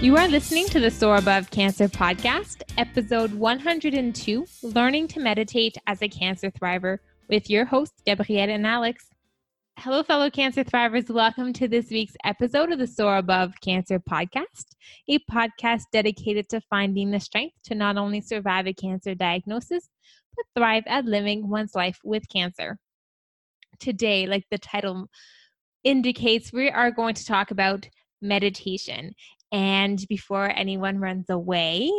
You are listening to the Soar Above Cancer podcast, episode 102 Learning to Meditate as a Cancer Thriver, with your hosts, Gabrielle and Alex. Hello, fellow cancer thrivers. Welcome to this week's episode of the Soar Above Cancer podcast, a podcast dedicated to finding the strength to not only survive a cancer diagnosis, but thrive at living one's life with cancer. Today, like the title indicates, we are going to talk about meditation. And before anyone runs away,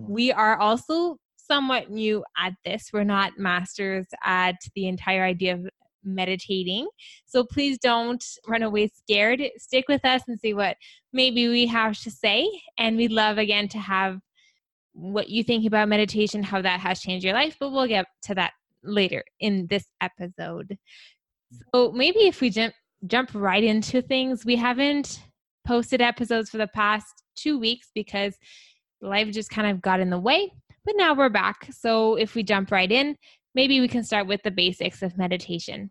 hmm. we are also somewhat new at this. We're not masters at the entire idea of meditating. So please don't run away scared. Stick with us and see what maybe we have to say. And we'd love again to have what you think about meditation, how that has changed your life, but we'll get to that later in this episode. Hmm. So maybe if we jump jump right into things, we haven't posted episodes for the past two weeks because life just kind of got in the way. But now we're back. So if we jump right in, maybe we can start with the basics of meditation.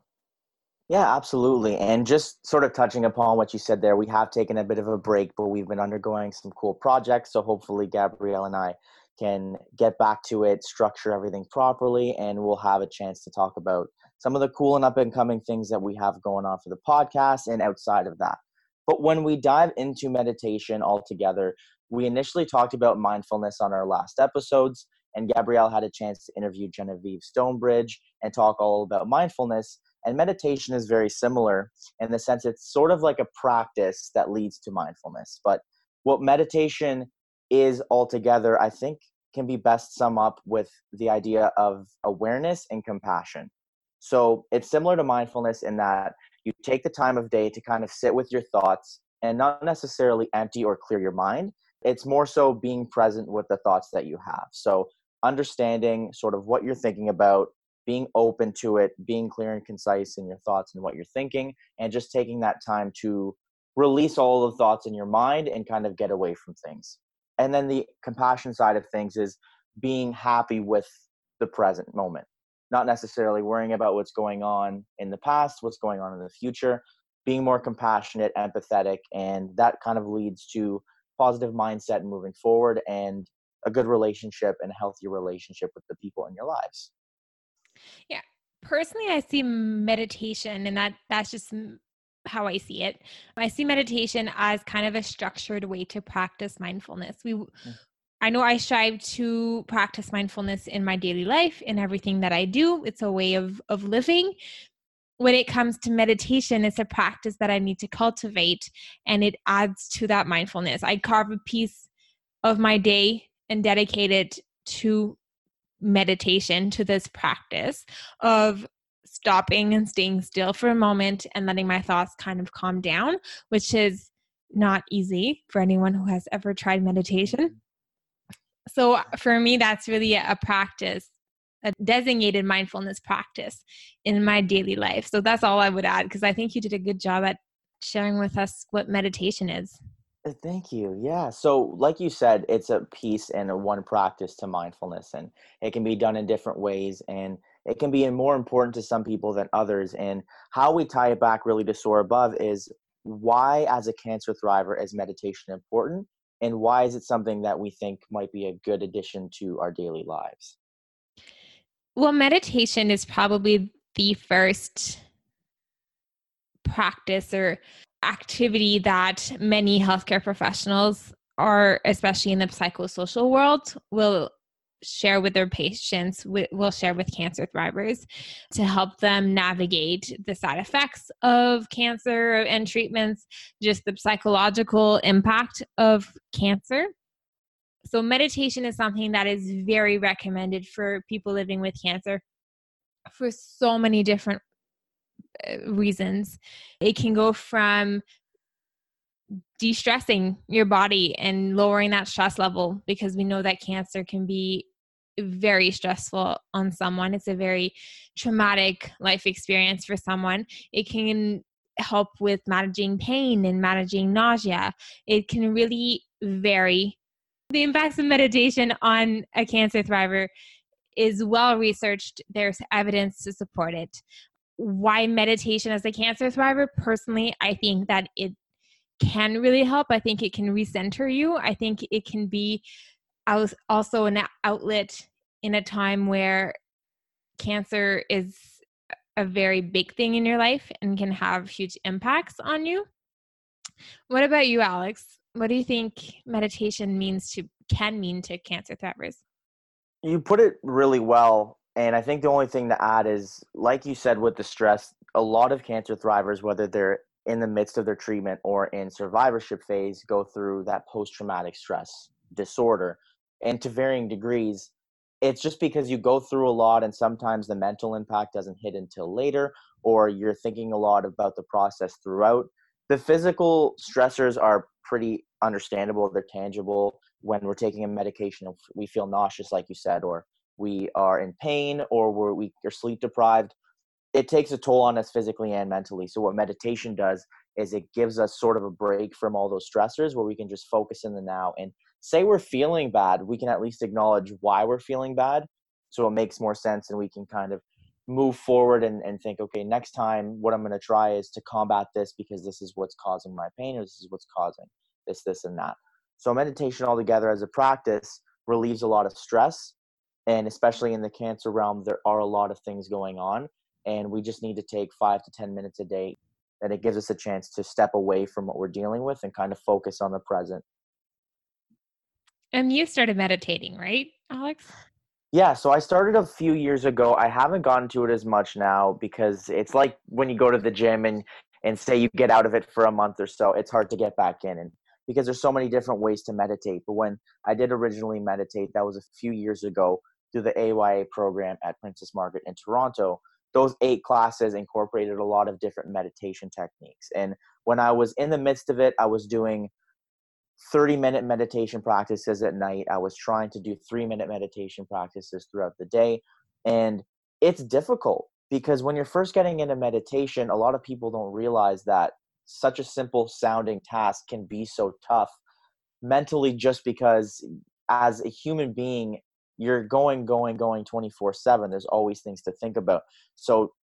Yeah, absolutely. And just sort of touching upon what you said there, we have taken a bit of a break, but we've been undergoing some cool projects. So hopefully, Gabrielle and I can get back to it, structure everything properly, and we'll have a chance to talk about some of the cool and up and coming things that we have going on for the podcast and outside of that. But when we dive into meditation altogether, we initially talked about mindfulness on our last episodes, and Gabrielle had a chance to interview Genevieve Stonebridge and talk all about mindfulness. And meditation is very similar in the sense it's sort of like a practice that leads to mindfulness. But what meditation is altogether, I think, can be best summed up with the idea of awareness and compassion. So it's similar to mindfulness in that you take the time of day to kind of sit with your thoughts and not necessarily empty or clear your mind. It's more so being present with the thoughts that you have. So, understanding sort of what you're thinking about, being open to it, being clear and concise in your thoughts and what you're thinking, and just taking that time to release all the thoughts in your mind and kind of get away from things. And then the compassion side of things is being happy with the present moment not necessarily worrying about what's going on in the past, what's going on in the future, being more compassionate, empathetic, and that kind of leads to positive mindset moving forward and a good relationship and a healthy relationship with the people in your lives. Yeah. Personally, I see meditation and that that's just how I see it. I see meditation as kind of a structured way to practice mindfulness. We mm. I know I strive to practice mindfulness in my daily life in everything that I do. It's a way of of living. When it comes to meditation, it's a practice that I need to cultivate and it adds to that mindfulness. I carve a piece of my day and dedicate it to meditation, to this practice of stopping and staying still for a moment and letting my thoughts kind of calm down, which is not easy for anyone who has ever tried meditation so for me, that's really a practice, a designated mindfulness practice in my daily life. So that's all I would add because I think you did a good job at sharing with us what meditation is. Uh, thank you. Yeah. So, like you said, it's a piece and a one practice to mindfulness, and it can be done in different ways, and it can be more important to some people than others. And how we tie it back really to soar above is why, as a cancer thriver, is meditation important? And why is it something that we think might be a good addition to our daily lives? Well, meditation is probably the first practice or activity that many healthcare professionals are especially in the psychosocial world will share with their patients will share with cancer thrivers to help them navigate the side effects of cancer and treatments just the psychological impact of cancer. So meditation is something that is very recommended for people living with cancer for so many different uh, reasons. It can go from de-stressing your body and lowering that stress level because we know that cancer can be very stressful on someone. It's a very traumatic life experience for someone. It can help with managing pain and managing nausea. It can really vary. The impacts of meditation on a cancer thriver is well researched. There's evidence to support it. Why meditation as a cancer thriver? Personally, I think that it can really help. I think it can recenter you. I think it can be also an outlet in a time where cancer is a very big thing in your life and can have huge impacts on you. What about you, Alex? What do you think meditation means to can mean to cancer thrivers? You put it really well. And I think the only thing to add is, like you said, with the stress, a lot of cancer thrivers, whether they're in the midst of their treatment or in survivorship phase, go through that post traumatic stress disorder. And to varying degrees, it's just because you go through a lot and sometimes the mental impact doesn't hit until later, or you're thinking a lot about the process throughout. The physical stressors are pretty understandable, they're tangible. When we're taking a medication, we feel nauseous, like you said, or we are in pain, or we're, sleep deprived, it takes a toll on us physically and mentally. So, what meditation does is it gives us sort of a break from all those stressors where we can just focus in the now and say we're feeling bad, we can at least acknowledge why we're feeling bad. So it makes more sense and we can kind of move forward and, and think, okay, next time what I'm going to try is to combat this because this is what's causing my pain or this is what's causing this, this, and that. So meditation altogether as a practice relieves a lot of stress. And especially in the cancer realm, there are a lot of things going on. And we just need to take five to 10 minutes a day. And it gives us a chance to step away from what we're dealing with and kind of focus on the present and you started meditating, right, Alex? Yeah, so I started a few years ago. I haven't gotten to it as much now because it's like when you go to the gym and and say you get out of it for a month or so, it's hard to get back in and because there's so many different ways to meditate. But when I did originally meditate, that was a few years ago through the AYA program at Princess Margaret in Toronto. Those eight classes incorporated a lot of different meditation techniques. And when I was in the midst of it, I was doing 30 minute meditation practices at night. I was trying to do three minute meditation practices throughout the day. And it's difficult because when you're first getting into meditation, a lot of people don't realize that such a simple sounding task can be so tough mentally just because as a human being you're going going going 24 7 there's always things to think about so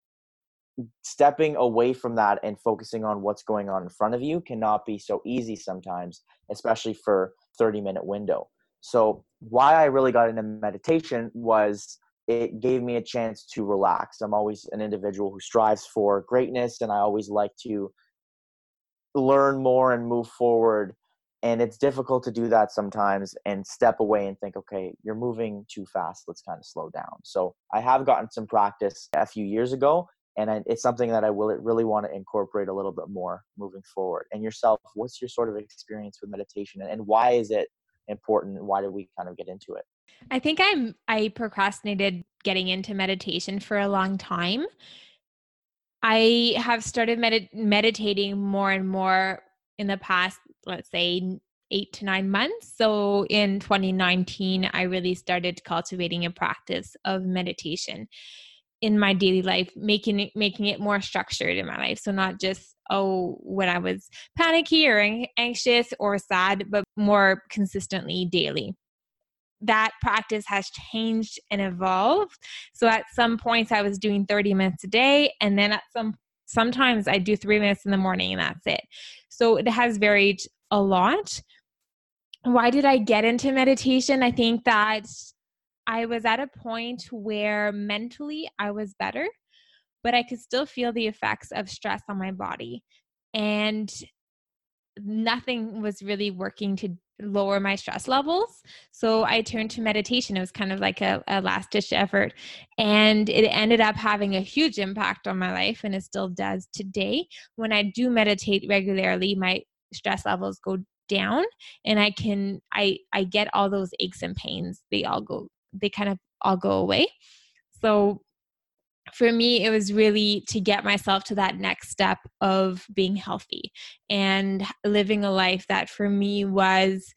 stepping away from that and focusing on what's going on in front of you cannot be so easy sometimes especially for 30 minute window. So why i really got into meditation was it gave me a chance to relax. I'm always an individual who strives for greatness and i always like to learn more and move forward and it's difficult to do that sometimes and step away and think okay you're moving too fast let's kind of slow down. So i have gotten some practice a few years ago and I, it's something that I will really want to incorporate a little bit more moving forward. And yourself, what's your sort of experience with meditation, and why is it important? Why did we kind of get into it? I think I'm I procrastinated getting into meditation for a long time. I have started med- meditating more and more in the past, let's say eight to nine months. So in 2019, I really started cultivating a practice of meditation in my daily life making it making it more structured in my life. So not just oh when i was panicky or anxious or sad but more consistently daily. That practice has changed and evolved. So at some points i was doing 30 minutes a day and then at some sometimes i do 3 minutes in the morning and that's it. So it has varied a lot. Why did i get into meditation? I think that I was at a point where mentally I was better, but I could still feel the effects of stress on my body. And nothing was really working to lower my stress levels. So I turned to meditation. It was kind of like a, a last ditch effort. And it ended up having a huge impact on my life, and it still does today. When I do meditate regularly, my stress levels go down and i can i i get all those aches and pains they all go they kind of all go away. So for me, it was really to get myself to that next step of being healthy and living a life that for me was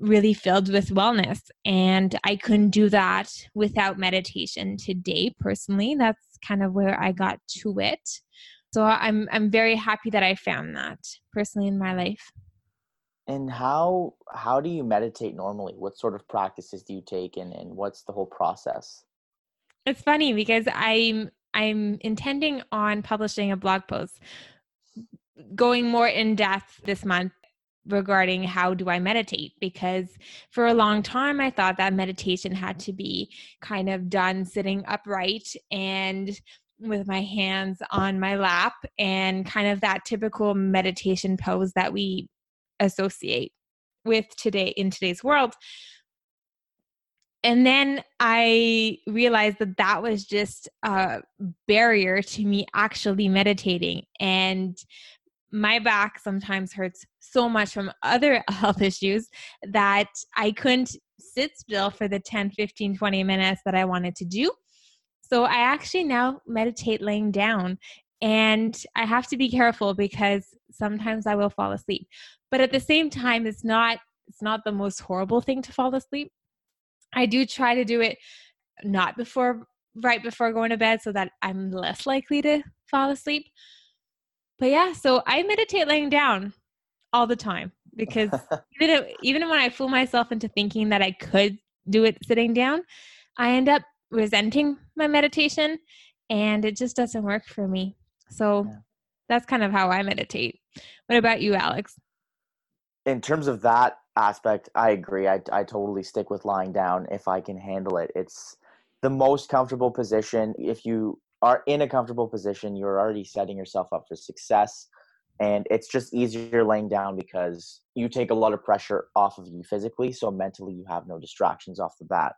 really filled with wellness. And I couldn't do that without meditation today, personally. That's kind of where I got to it. So I'm I'm very happy that I found that personally in my life. And how how do you meditate normally? What sort of practices do you take and, and what's the whole process? It's funny because I'm I'm intending on publishing a blog post going more in depth this month regarding how do I meditate because for a long time I thought that meditation had to be kind of done sitting upright and with my hands on my lap and kind of that typical meditation pose that we associate with today in today's world and then I realized that that was just a barrier to me actually meditating. And my back sometimes hurts so much from other health issues that I couldn't sit still for the 10, 15, 20 minutes that I wanted to do. So I actually now meditate laying down. And I have to be careful because sometimes I will fall asleep. But at the same time, it's not it's not the most horrible thing to fall asleep I do try to do it not before right before going to bed so that I'm less likely to fall asleep. But yeah, so I meditate laying down all the time because even even when I fool myself into thinking that I could do it sitting down, I end up resenting my meditation and it just doesn't work for me. So yeah. that's kind of how I meditate. What about you, Alex? In terms of that, aspect, I agree. I, I totally stick with lying down if I can handle it. It's the most comfortable position. If you are in a comfortable position, you're already setting yourself up for success. And it's just easier laying down because you take a lot of pressure off of you physically. So mentally, you have no distractions off the bat.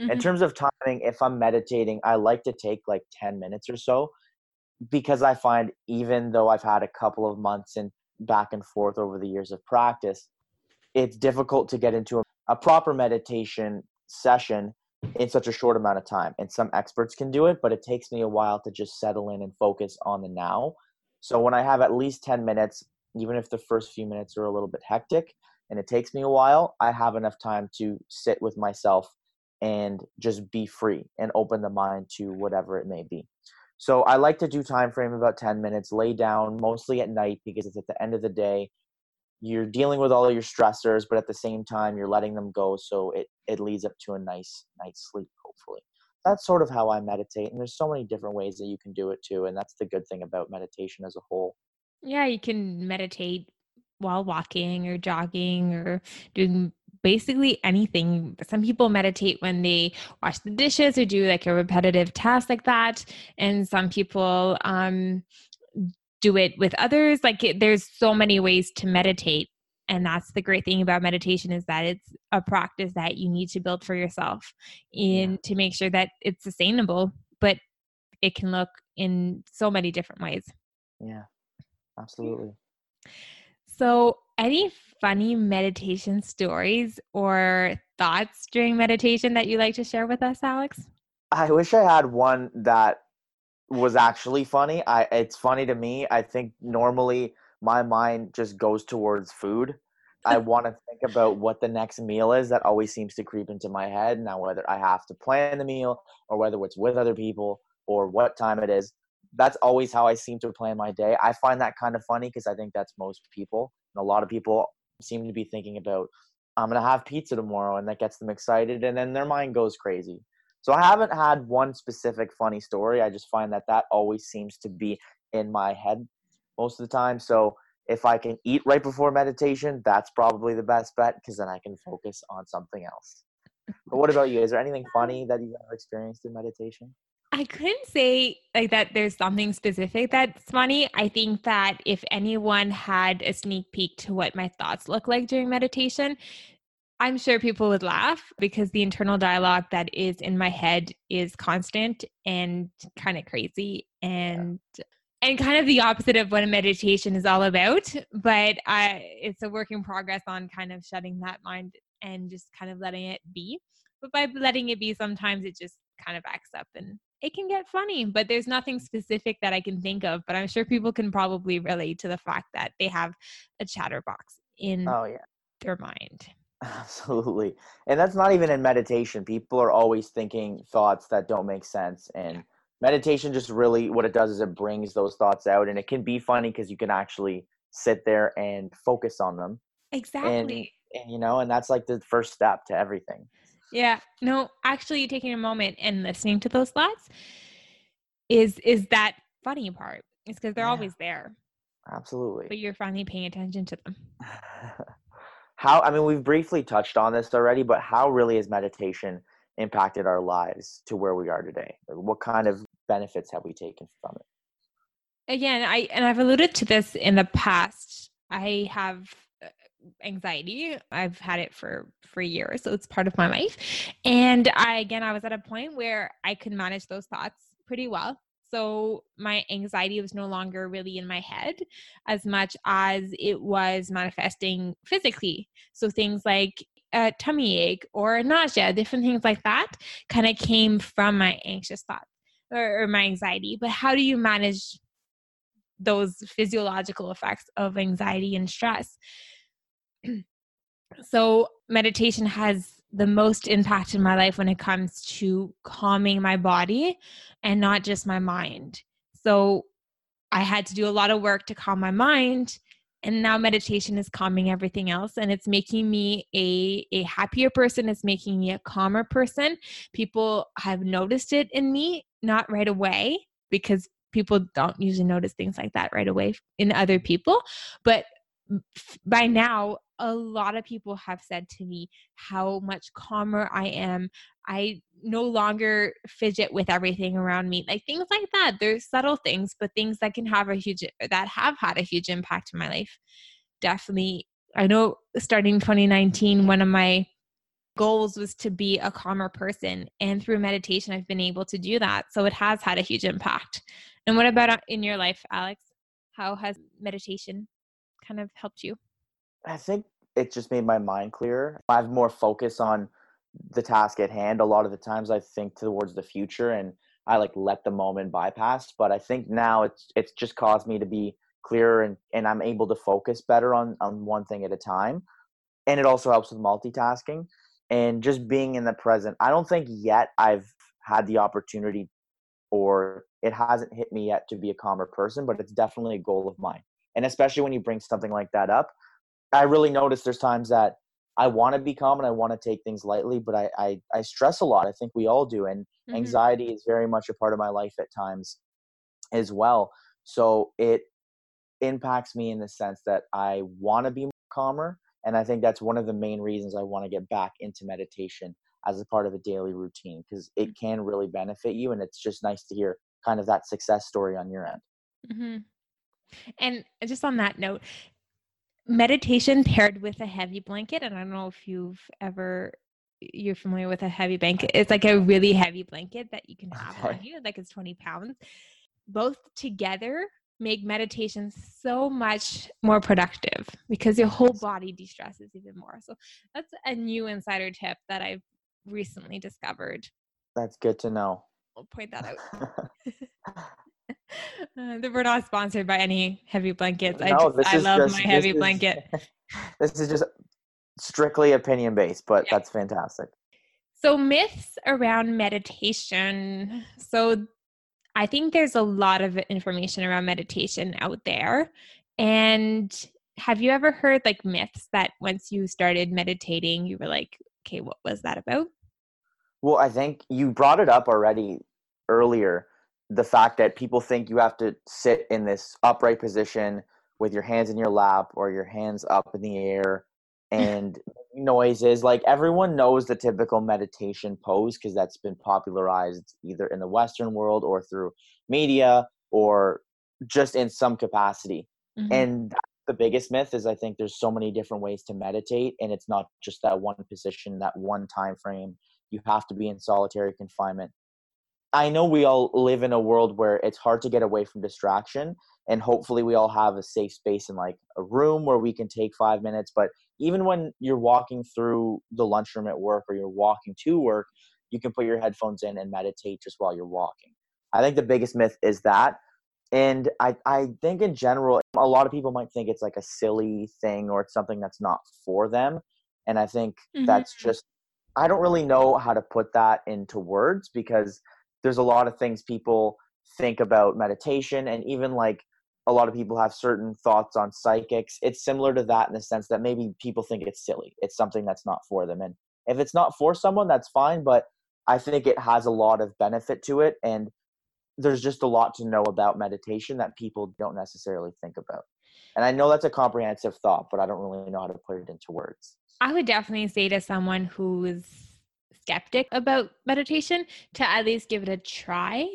Mm-hmm. In terms of timing, if I'm meditating, I like to take like 10 minutes or so because I find even though I've had a couple of months and back and forth over the years of practice, it's difficult to get into a, a proper meditation session in such a short amount of time. And some experts can do it, but it takes me a while to just settle in and focus on the now. So when I have at least 10 minutes, even if the first few minutes are a little bit hectic and it takes me a while, I have enough time to sit with myself and just be free and open the mind to whatever it may be. So I like to do time frame about 10 minutes, lay down mostly at night because it's at the end of the day you're dealing with all your stressors, but at the same time you're letting them go, so it it leads up to a nice night's sleep. Hopefully, that's sort of how I meditate, and there's so many different ways that you can do it too, and that's the good thing about meditation as a whole. Yeah, you can meditate while walking or jogging or doing basically anything. Some people meditate when they wash the dishes or do like a repetitive task like that. And some people um, do it with others like it, there's so many ways to meditate and that's the great thing about meditation is that it's a practice that you need to build for yourself in yeah. to make sure that it's sustainable but it can look in so many different ways yeah absolutely so any funny meditation stories or thoughts during meditation that you like to share with us alex i wish i had one that was actually funny. I it's funny to me. I think normally my mind just goes towards food. I want to think about what the next meal is. That always seems to creep into my head. Now, whether I have to plan the meal or whether it's with other people or what time it is, that's always how I seem to plan my day. I find that kind of funny because I think that's most people. And a lot of people seem to be thinking about, I'm going to have pizza tomorrow, and that gets them excited, and then their mind goes crazy. So I haven't had one specific funny story. I just find that that always seems to be in my head most of the time. So if I can eat right before meditation, that's probably the best bet because then I can focus on something else. But what about you? Is there anything funny that you've ever experienced in meditation? I couldn't say like that there's something specific that's funny. I think that if anyone had a sneak peek to what my thoughts look like during meditation, I'm sure people would laugh because the internal dialogue that is in my head is constant and kind of crazy and yeah. and kind of the opposite of what a meditation is all about. But I it's a work in progress on kind of shutting that mind and just kind of letting it be. But by letting it be, sometimes it just kind of acts up and it can get funny, but there's nothing specific that I can think of. But I'm sure people can probably relate to the fact that they have a chatterbox in oh, yeah. their mind. Absolutely. And that's not even in meditation. People are always thinking thoughts that don't make sense. And meditation just really what it does is it brings those thoughts out. And it can be funny because you can actually sit there and focus on them. Exactly. And, and, you know, and that's like the first step to everything. Yeah. No, actually taking a moment and listening to those thoughts is is that funny part. It's because they're yeah. always there. Absolutely. But you're finally paying attention to them. how I mean we've briefly touched on this already, but how really has meditation impacted our lives to where we are today? What kind of benefits have we taken from it? Again, I and I've alluded to this in the past. I have anxiety i've had it for for years so it's part of my life and i again i was at a point where i could manage those thoughts pretty well so my anxiety was no longer really in my head as much as it was manifesting physically. So things like a tummy ache or nausea, different things like that kind of came from my anxious thoughts or, or my anxiety. But how do you manage those physiological effects of anxiety and stress? so meditation has the most impact in my life when it comes to calming my body and not just my mind. So I had to do a lot of work to calm my mind. And now meditation is calming everything else and it's making me a, a happier person. It's making me a calmer person. People have noticed it in me, not right away, because people don't usually notice things like that right away in other people. But by now a lot of people have said to me how much calmer I am. I no longer fidget with everything around me. Like things like that. There's subtle things, but things that can have a huge that have had a huge impact in my life. Definitely. I know starting 2019 one of my goals was to be a calmer person and through meditation I've been able to do that. So it has had a huge impact. And what about uh, in your life, Alex? How has meditation kind of helped you? I think it just made my mind clearer. I have more focus on the task at hand. A lot of the times I think towards the future and I like let the moment bypass. But I think now it's it's just caused me to be clearer and, and I'm able to focus better on, on one thing at a time. And it also helps with multitasking and just being in the present. I don't think yet I've had the opportunity or it hasn't hit me yet to be a calmer person, but it's definitely a goal of mine. And especially when you bring something like that up, I really notice there's times that I want to be calm and I want to take things lightly, but I, I, I stress a lot. I think we all do. And mm-hmm. anxiety is very much a part of my life at times as well. So it impacts me in the sense that I want to be calmer. And I think that's one of the main reasons I want to get back into meditation as a part of a daily routine because it mm. can really benefit you. And it's just nice to hear kind of that success story on your end. Mm-hmm. And just on that note, meditation paired with a heavy blanket and i don't know if you've ever you're familiar with a heavy blanket it's like a really heavy blanket that you can have on you like it's 20 pounds. Both together make meditation so much more productive because your whole body de-stresses even more. So that's a new insider tip that i've recently discovered. That's good to know. I'll point that out Uh, we're not sponsored by any heavy blankets. No, I, just, I love just, my heavy is, blanket. this is just strictly opinion based, but yeah. that's fantastic. So, myths around meditation. So, I think there's a lot of information around meditation out there. And have you ever heard like myths that once you started meditating, you were like, okay, what was that about? Well, I think you brought it up already earlier the fact that people think you have to sit in this upright position with your hands in your lap or your hands up in the air and noises. Like everyone knows the typical meditation pose because that's been popularized either in the western world or through media or just in some capacity. Mm-hmm. and the biggest myth is i think there's so many different ways to meditate and it's not just that one position that one time frame. You have to be in solitary confinement I know we all live in a world where it's hard to get away from distraction and hopefully we all have a safe space in like a room where we can take 5 minutes but even when you're walking through the lunchroom at work or you're walking to work you can put your headphones in and meditate just while you're walking. I think the biggest myth is that and I, I think in general a lot of people might think it's like a silly thing or it's something that's not for them and i think mm-hmm. that's just i don't really know how to put that into words because there's a lot of things people think about meditation and even like a lot of people have certain thoughts on psychics. It's similar to that in the sense that maybe people think it's silly. It's something that's not for them. And if it's not for someone that's fine but i think it has a lot of benefit to it and there's just a lot to know about meditation that people don't necessarily think about. And I know that's a comprehensive thought, but I don't really know how to put it into words. I would definitely say to someone who's skeptic about meditation to at least give it a try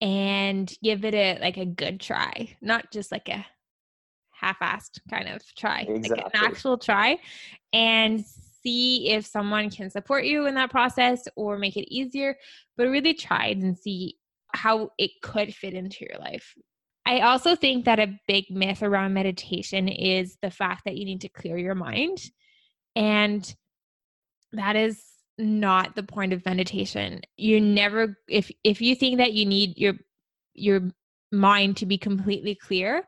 and give it a like a good try, not just like a half-assed kind of try, exactly. like an actual try and see if someone can support you in that process or make it easier, but really try it and see how it could fit into your life. I also think that a big myth around meditation is the fact that you need to clear your mind. And that is not the point of meditation. You never if if you think that you need your your mind to be completely clear,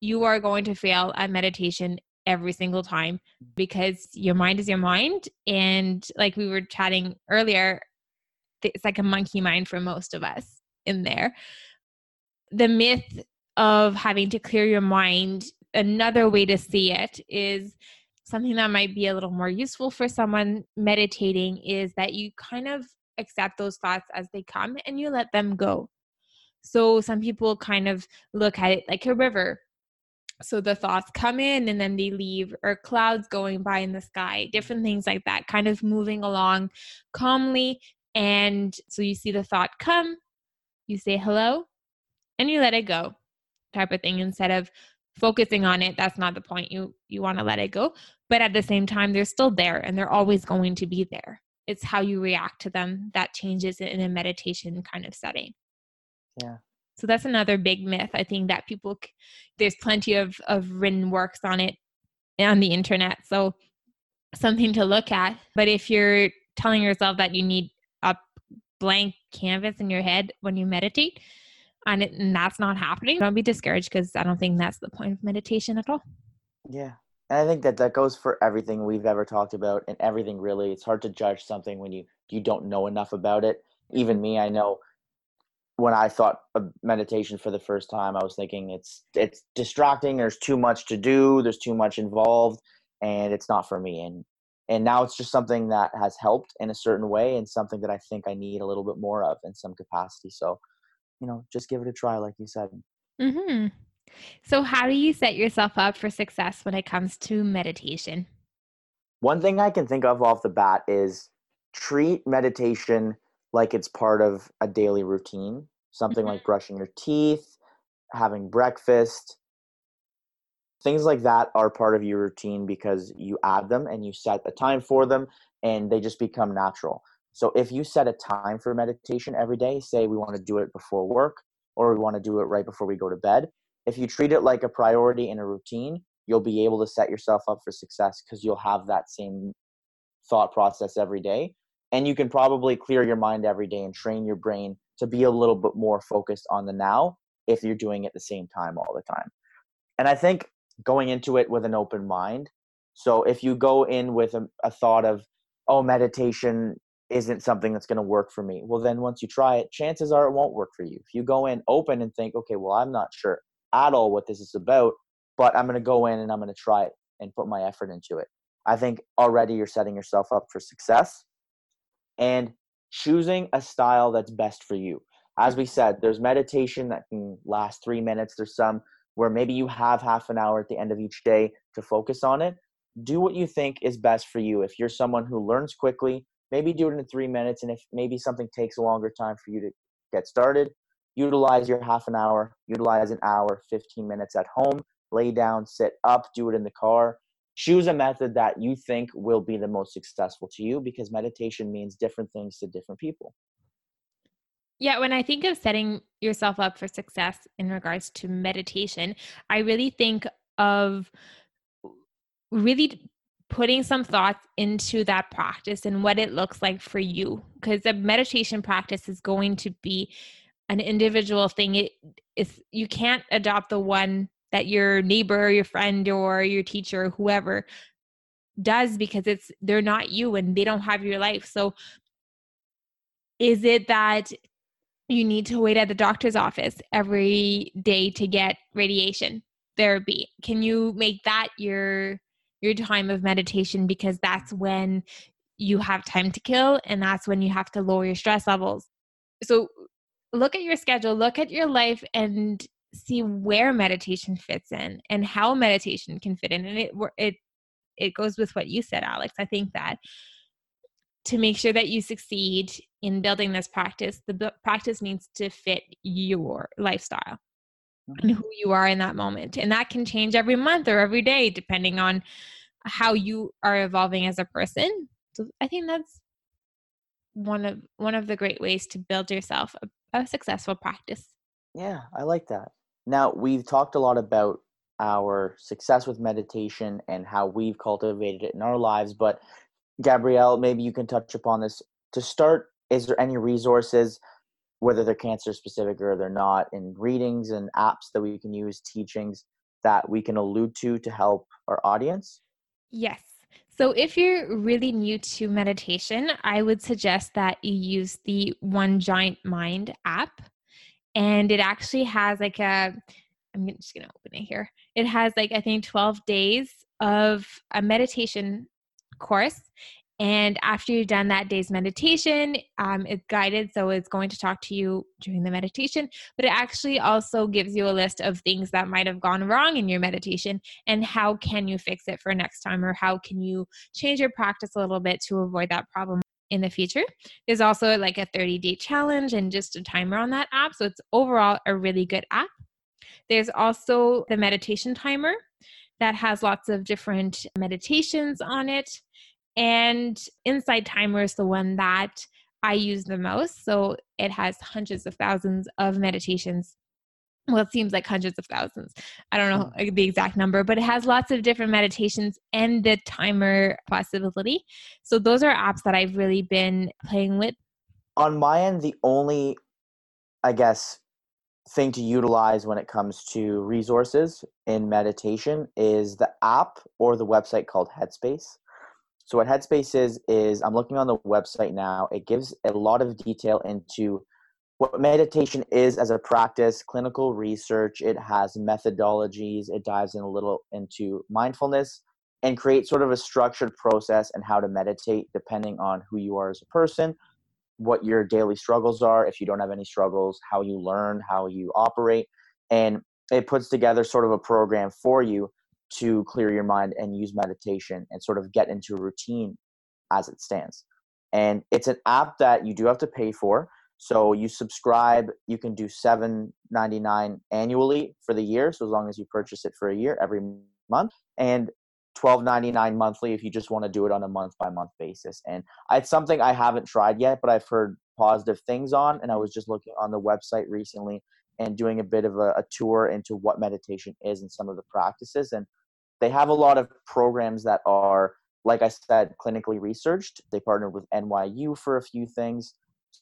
you are going to fail at meditation every single time because your mind is your mind and like we were chatting earlier it's like a monkey mind for most of us in there the myth of having to clear your mind another way to see it is something that might be a little more useful for someone meditating is that you kind of accept those thoughts as they come and you let them go. So some people kind of look at it like a river. So the thoughts come in and then they leave or clouds going by in the sky different things like that kind of moving along calmly and so you see the thought come you say hello and you let it go type of thing instead of focusing on it that's not the point you you want to let it go but at the same time they're still there and they're always going to be there it's how you react to them that changes in a meditation kind of setting yeah so that's another big myth. I think that people, there's plenty of, of written works on it on the internet. So something to look at. But if you're telling yourself that you need a blank canvas in your head when you meditate, and, it, and that's not happening, don't be discouraged because I don't think that's the point of meditation at all. Yeah. And I think that that goes for everything we've ever talked about and everything really. It's hard to judge something when you you don't know enough about it. Even me, I know when I thought of meditation for the first time, I was thinking it's it's distracting. There's too much to do. There's too much involved, and it's not for me. And and now it's just something that has helped in a certain way, and something that I think I need a little bit more of in some capacity. So, you know, just give it a try, like you said. mm-hmm. So, how do you set yourself up for success when it comes to meditation? One thing I can think of off the bat is treat meditation like it's part of a daily routine, something mm-hmm. like brushing your teeth, having breakfast. Things like that are part of your routine because you add them and you set a time for them and they just become natural. So if you set a time for meditation every day, say we want to do it before work or we want to do it right before we go to bed, if you treat it like a priority and a routine, you'll be able to set yourself up for success because you'll have that same thought process every day and you can probably clear your mind every day and train your brain to be a little bit more focused on the now if you're doing it the same time all the time. And i think going into it with an open mind so if you go in with a, a thought of oh meditation isn't something that's going to work for me well then once you try it chances are it won't work for you if you go in open and think okay well i'm not sure at all what this is about but i'm going to go in and i'm going to try it and put my effort into it i think already you're setting yourself up for success and choosing a style that's best for you. As we said, there's meditation that can last three minutes. There's some where maybe you have half an hour at the end of each day to focus on it. Do what you think is best for you. If you're someone who learns quickly, maybe do it in three minutes. And if maybe something takes a longer time for you to get started, utilize your half an hour, utilize an hour, 15 minutes at home, lay down, sit up, do it in the car choose a method that you think will be the most successful to you because meditation means different things to different people. Yeah, when I think of setting yourself up for success in regards to meditation, I really think of really putting some thoughts into that practice and what it looks like for you. Because the meditation practice is going to be an individual thing. It is you can't adopt the one that your neighbor or your friend or your teacher or whoever does because it's they're not you and they don't have your life. So is it that you need to wait at the doctor's office every day to get radiation therapy? Can you make that your your time of meditation because that's when you have time to kill and that's when you have to lower your stress levels. So look at your schedule look at your life and see where meditation fits in and how meditation can fit in. And it it it goes with what you said alex. I think that to make sure that you succeed in building this practice the practice needs to fit your lifestyle and who you are in that moment and that can change every month or every day depending on how you are evolving as a person so i think that's one of one of the great ways to build yourself a, a successful practice Yeah, I like that. Now, we've talked a lot about our success with meditation and how we've cultivated it in our lives, but Gabrielle, maybe you can touch upon this. To start, is there any resources, whether they're cancer specific or they're not, in readings and apps that we can use, teachings that we can allude to to help our audience? Yes. So if you're really new to meditation, I would suggest that you use the One Giant Mind app. And it actually has like a, I'm just going to open it here. It has like, I think 12 days of a meditation course. And after you've done that day's meditation, um, it's guided. So it's going to talk to you during the meditation, but it actually also gives you a list of things that might have gone wrong in your meditation and how can you fix it for next time or how can you change your practice a little bit to avoid that problem in the future. There's also like a 30 day challenge and just a timer on that app. So it's overall a really good app. There's also the meditation timer that has lots of different meditations on it. And Insight Timer is the one that I use the most. So it has hundreds of thousands of meditations. Well, it seems like hundreds of thousands. I don't know hmm. the exact number, but it has lots of different meditations and the timer possibility. So those are apps that I've really been playing with. On my end, the only, I guess, thing to utilize when it comes to resources in meditation is the app or the website called Headspace. So what Headspace is is I'm looking on the website now. It gives a lot of detail into what meditation is as a practice, clinical research. It has methodologies. It dives in a little into mindfulness and creates sort of a structured process and how to meditate depending on who you are as a person, what your daily struggles are, if you don't have any struggles, how you learn, how you operate, and it puts together sort of a program for you to clear your mind and use meditation and sort of get into a routine as it stands. And it's an app that you do have to pay for. So you subscribe, you can do seven ninety nine annually for the year. So as long as you purchase it for a year every month, and twelve ninety nine monthly if you just want to do it on a month by month basis. And it's something I haven't tried yet, but I've heard positive things on. And I was just looking on the website recently and doing a bit of a, a tour into what meditation is and some of the practices. And they have a lot of programs that are, like I said, clinically researched. They partnered with NYU for a few things.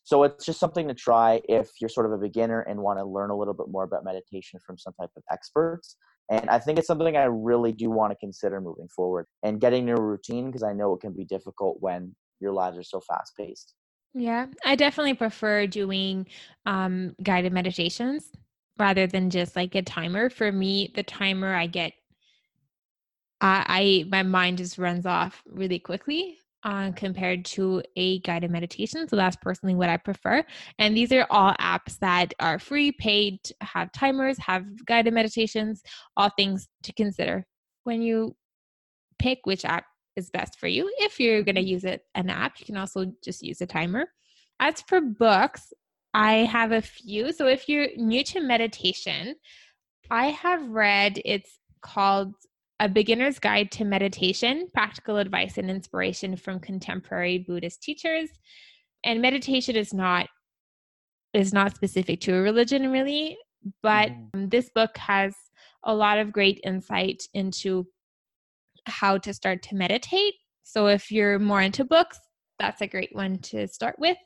So it's just something to try if you're sort of a beginner and want to learn a little bit more about meditation from some type of experts. And I think it's something I really do want to consider moving forward and getting a routine because I know it can be difficult when your lives are so fast paced. Yeah, I definitely prefer doing um, guided meditations rather than just like a timer. For me, the timer I get, I, I my mind just runs off really quickly uh, compared to a guided meditation. So that's personally what I prefer. And these are all apps that are free, paid, have timers, have guided meditations, all things to consider when you pick which app is best for you. If you're going to use it an app, you can also just use a timer. As for books, I have a few. So if you're new to meditation, I have read it's called A Beginner's Guide to Meditation: Practical Advice and Inspiration from Contemporary Buddhist Teachers. And meditation is not is not specific to a religion really, but Mhm. this book has a lot of great insight into how to start to meditate. So if you're more into books, that's a great one to start with.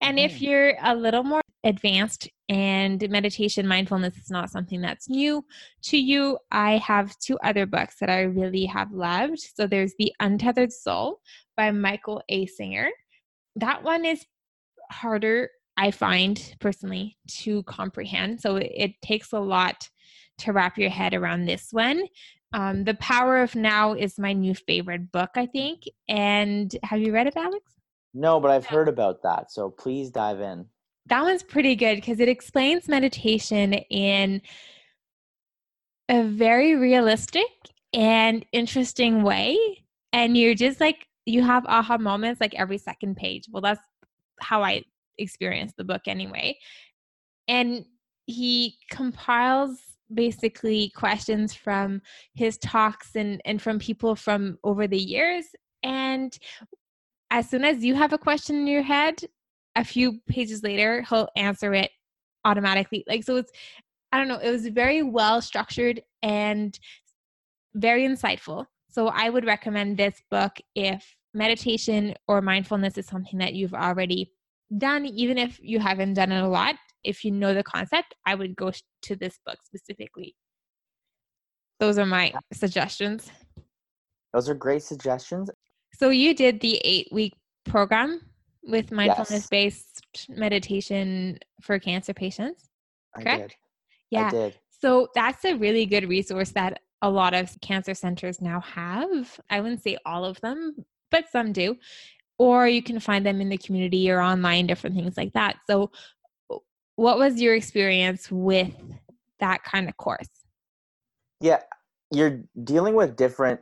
And if Mhm. you're a little more advanced and meditation mindfulness is not something that's new to you, I have two other books that I really have loved. So there's The Untethered Soul by Michael A. Singer. That one is harder, I find personally, to comprehend. So it, it takes a lot to wrap your head around this one. Um, the Power of Now is my new favorite book, I think. And have you read it, Alex? No, but I've heard about that. So please dive in. That one's pretty good because it explains meditation in a very realistic and interesting way. And you're just like, you have aha moments like every second page. Well, that's how I experienced the book anyway. And he compiles basically questions from his talks and, and from people from over the years. And as soon as you have a question in your head, a few pages later, he'll answer it automatically. Like, so it's, I don't know, it was very well structured and very insightful. So I would recommend this book if meditation or mindfulness is something that you've already done, even if you haven't done it a lot. If you know the concept, I would go to this book specifically. Those are my suggestions. Those are great suggestions. So you did the eight week program with mindfulness based yes. meditation for cancer patients. Correct? Yeah. I did. So that's a really good resource that a lot of cancer centers now have. I wouldn't say all of them, but some do. Or you can find them in the community or online, different things like that. So, what was your experience with that kind of course? Yeah, you're dealing with different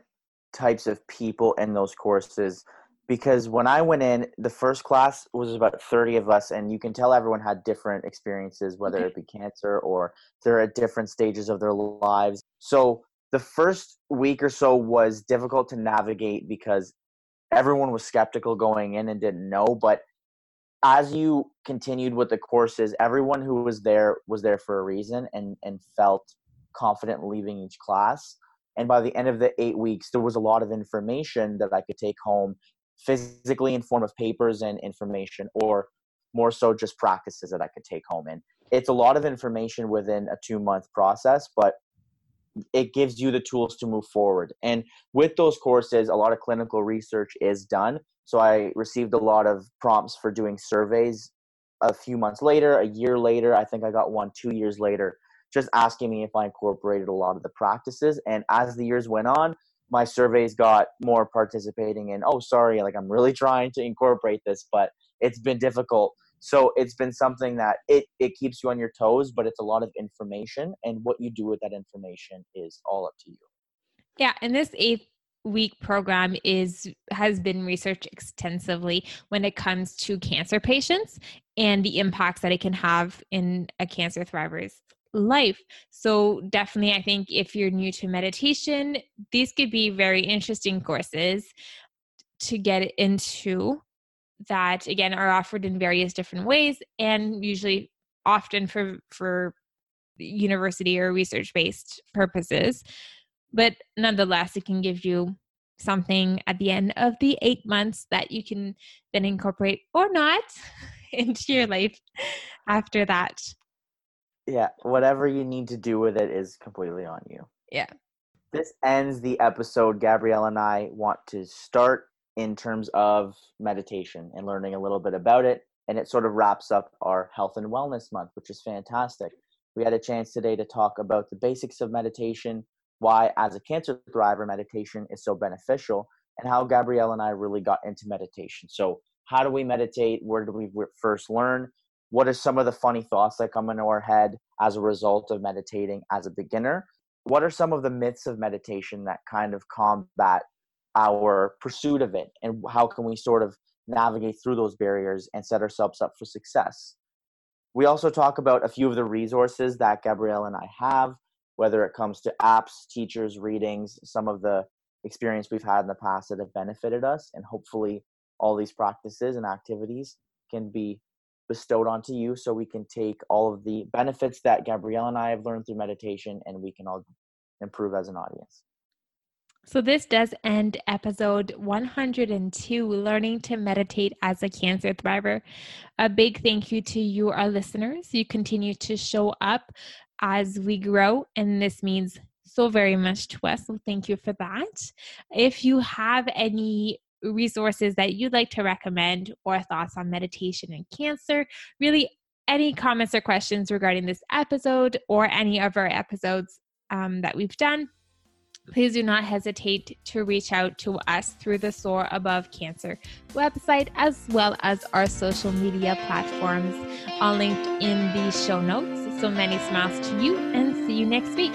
types of people in those courses because when I went in, the first class was about 30 of us, and you can tell everyone had different experiences, whether okay. it be cancer or they're at different stages of their lives. So the first week or so was difficult to navigate because everyone was skeptical going in and didn't know. But as you continued with the courses, everyone who was there was there for a reason and, and felt confident leaving each class. And by the end of the eight weeks, there was a lot of information that I could take home physically in form of papers and information or more so just practices that I could take home in. It's a lot of information within a two month process, but it gives you the tools to move forward. And with those courses, a lot of clinical research is done. So I received a lot of prompts for doing surveys a few months later, a year later. I think I got one two years later, just asking me if I incorporated a lot of the practices. And as the years went on, my surveys got more participating in oh sorry like i'm really trying to incorporate this but it's been difficult so it's been something that it it keeps you on your toes but it's a lot of information and what you do with that information is all up to you yeah and this eighth week program is has been researched extensively when it comes to cancer patients and the impacts that it can have in a cancer thriver's life. So, definitely, I think if you're new to meditation, these could be very interesting courses to get into that again are offered in various different ways and usually often for for university or research based purposes but nonetheless it can give you something at the end of the 8 months that you can then incorporate or not into your life after that yeah, whatever you need to do with it is completely on you. Yeah. This ends the episode. Gabrielle and I want to start in terms of meditation and learning a little bit about it. And it sort of wraps up our health and wellness month, which is fantastic. We had a chance today to talk about the basics of meditation, why, as a cancer thriver, meditation is so beneficial, and how Gabrielle and I really got into meditation. So, how do we meditate? Where do we first learn? what are some of the funny thoughts that come into our head as a result of meditating as a beginner what are some of the myths of meditation that kind of combat our pursuit of it and how can we sort of navigate through those barriers and set ourselves up for success we also talk about a few of the resources that gabrielle and i have whether it comes to apps teachers readings some of the experience we've had in the past that have benefited us and hopefully all these practices and activities can be bestowed onto you so we can take all of the benefits that Gabrielle and I have learned through meditation and we can all improve as an audience. So, this does end episode 102 Learning to Meditate as a Cancer Thriver. A big thank you to you, our listeners. You continue to show up as we grow, and this means so very much to us. So, thank you for that. If you have any resources that you'd like to recommend or thoughts on meditation and cancer, really any comments or questions regarding this episode or any of our episodes um, that we've done, please do not hesitate to reach out to us through the Soar Above Cancer website as well as our social media platforms, all linked in the show notes. So many smiles to you and see you next week.